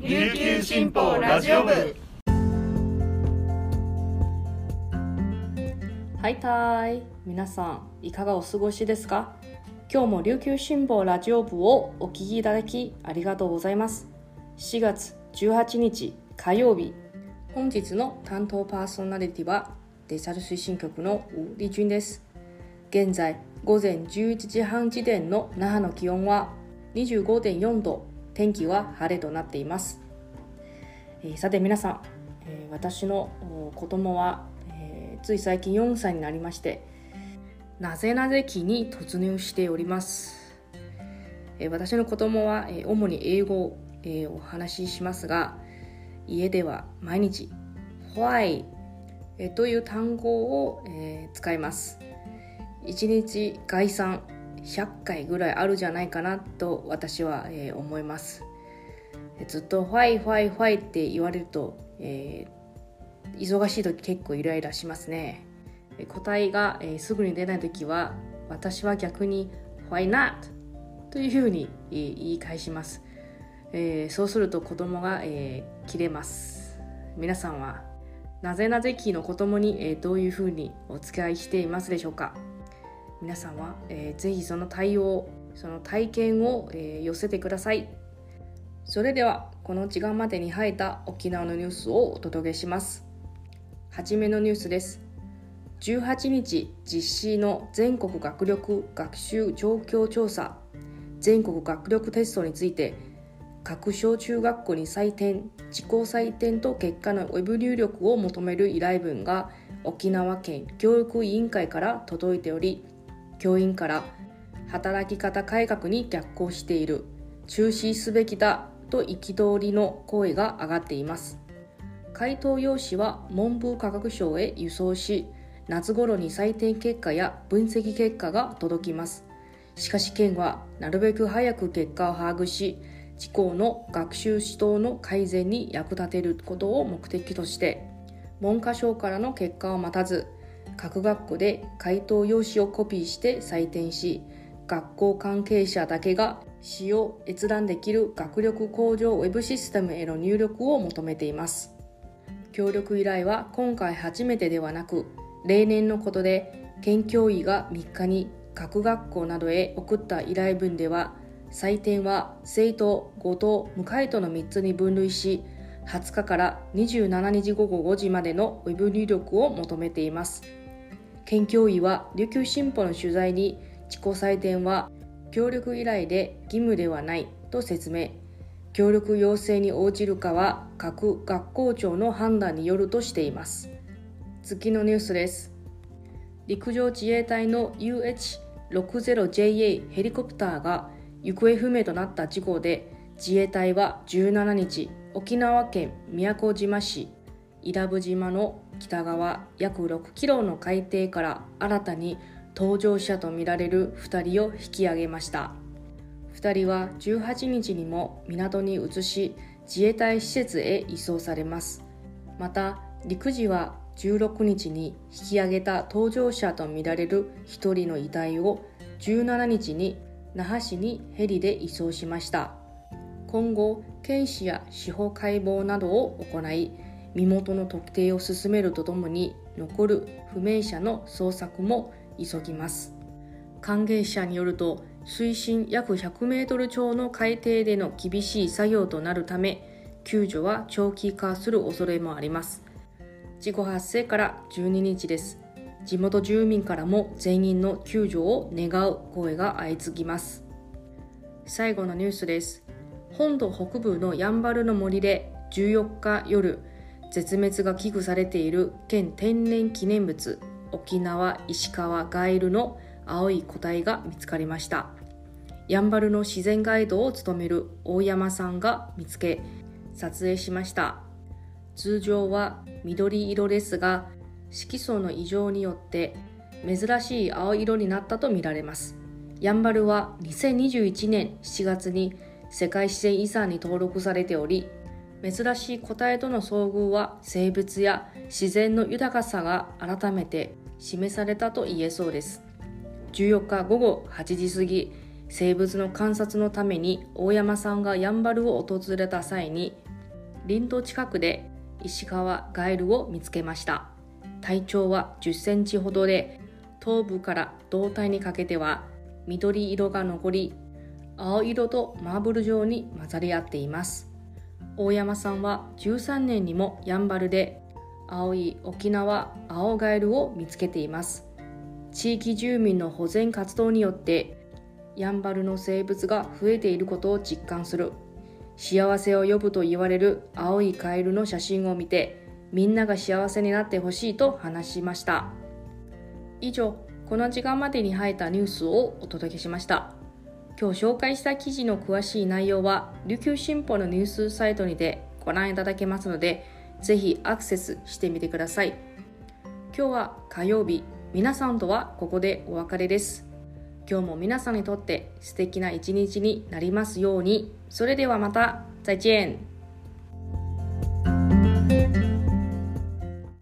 琉球新報ラジオ部。はいたい。皆さんいかがお過ごしですか？今日も琉球新報ラジオ部をお聞きいただきありがとうございます。4月18日火曜日。本日の担当パーソナリティはデジタル推進局のウ・リジュンです。現在午前11時半時点の那覇の気温は25.4度。天気は晴れとなっています、えーさて皆さん、えー私の子供は、えーつい最近4歳になりましてなぜなぜ期に突入しております、え私の子供は、え主に英語を、えお話ししますが家では毎日「Why」という単語を、え使います。1日概算100回ぐらいあるじゃないかなと私は、えー思います。ずっと「 why why why」って言われると、えー忙しい時結構イライラしますね。答えが、えーすぐに出ない時は私は逆に「Why not?」というふうに、えー言い返します、えーそうすると子供が、えー切れます。皆さんはなぜなぜ期の子供に、えーどういうふうにお付き合いしていますでしょうか？皆さんは、えーぜひその対応その体験を、えー寄せてください。それではこの時間までに入った沖縄のニュースをお届けします。はじめのニュースです。18日実施の全国学力学習状況調査全国学力テストについて各小中学校に採点自己採点と結果のウェブ入力を求める依頼文が沖縄県教育委員会から届いており教員から働き方改革に逆行している中止すべきだと憤りの声が上がっています。回答用紙は文部科学省へ輸送し夏頃に採点結果や分析結果が届きます。しかし県はなるべく早く結果を把握し自校の学習指導の改善に役立てることを目的として文科省からの結果を待たず各学校で回答用紙をコピーして採点し学校関係者だけが使用閲覧できる学力向上ウェブシステムへの入力を求めています。協力依頼は今回初めてではなく例年のことで県教委が3日に各学校などへ送った依頼文では採点は生徒、後等、無回答の3つに分類し20日から27日午後5時までのウェブ入力を求めています。県教委は琉球新報の取材に自己採点は協力依頼で義務ではないと説明。協力要請に応じるかは各学校長の判断によるとしています。次のニュースです。陸上自衛隊の UH-60JA ヘリコプターが行方不明となった事故で自衛隊は17日沖縄県宮古島市伊良部島の北側約6キロの海底から新たに搭乗者とみられる2人を引き上げました。2人は18日にも港に移し自衛隊施設へ移送されます。また陸自は16日に引き上げた搭乗者とみられる1人の遺体を17日に那覇市にヘリで移送しました。今後検視や司法解剖などを行い身元の特定を進めるとともに残る不明者の捜索も急ぎます。関係者によると水深約100メートル超の海底での厳しい作業となるため救助は長期化する恐れもあります。事故発生から12日です。地元住民からも全員の救助を願う声が相次ぎます。最後のニュースです。本土北部のやんばるの森で14日夜絶滅が危惧されている県天然記念物沖縄石川ガエルの青い個体が見つかりました。やんばるの自然ガイドを務める大山さんが見つけ撮影しました。通常は緑色ですが色素の異常によって珍しい青色になったとみられます。やんばるは2021年7月に世界自然遺産に登録されており珍しい個体との遭遇は生物や自然の豊かさが改めて示されたと言えそうです。14日午後8時過ぎ生物の観察のために大山さんがやんばるを訪れた際に林道近くで石川ガエルを見つけました。体長は10センチほどで頭部から胴体にかけては緑色が残り青色とマーブル状に混ざり合っています。大山さんは13年にもやんばるで青い沖縄青ガエルを見つけています。地域住民の保全活動によってやんばるの生物が増えていることを実感する。幸せを呼ぶと言われる青いカエルの写真を見てみんなが幸せになってほしいと話しました。以上この時間までに入ったニュースをお届けしました。今日紹介した記事の詳しい内容は琉球新報のニュースサイトにてご覧いただけますのでぜひアクセスしてみてください。今日は火曜日皆さんとはここでお別れです。今日も皆さんにとって素敵な一日になりますように。それではまた再见。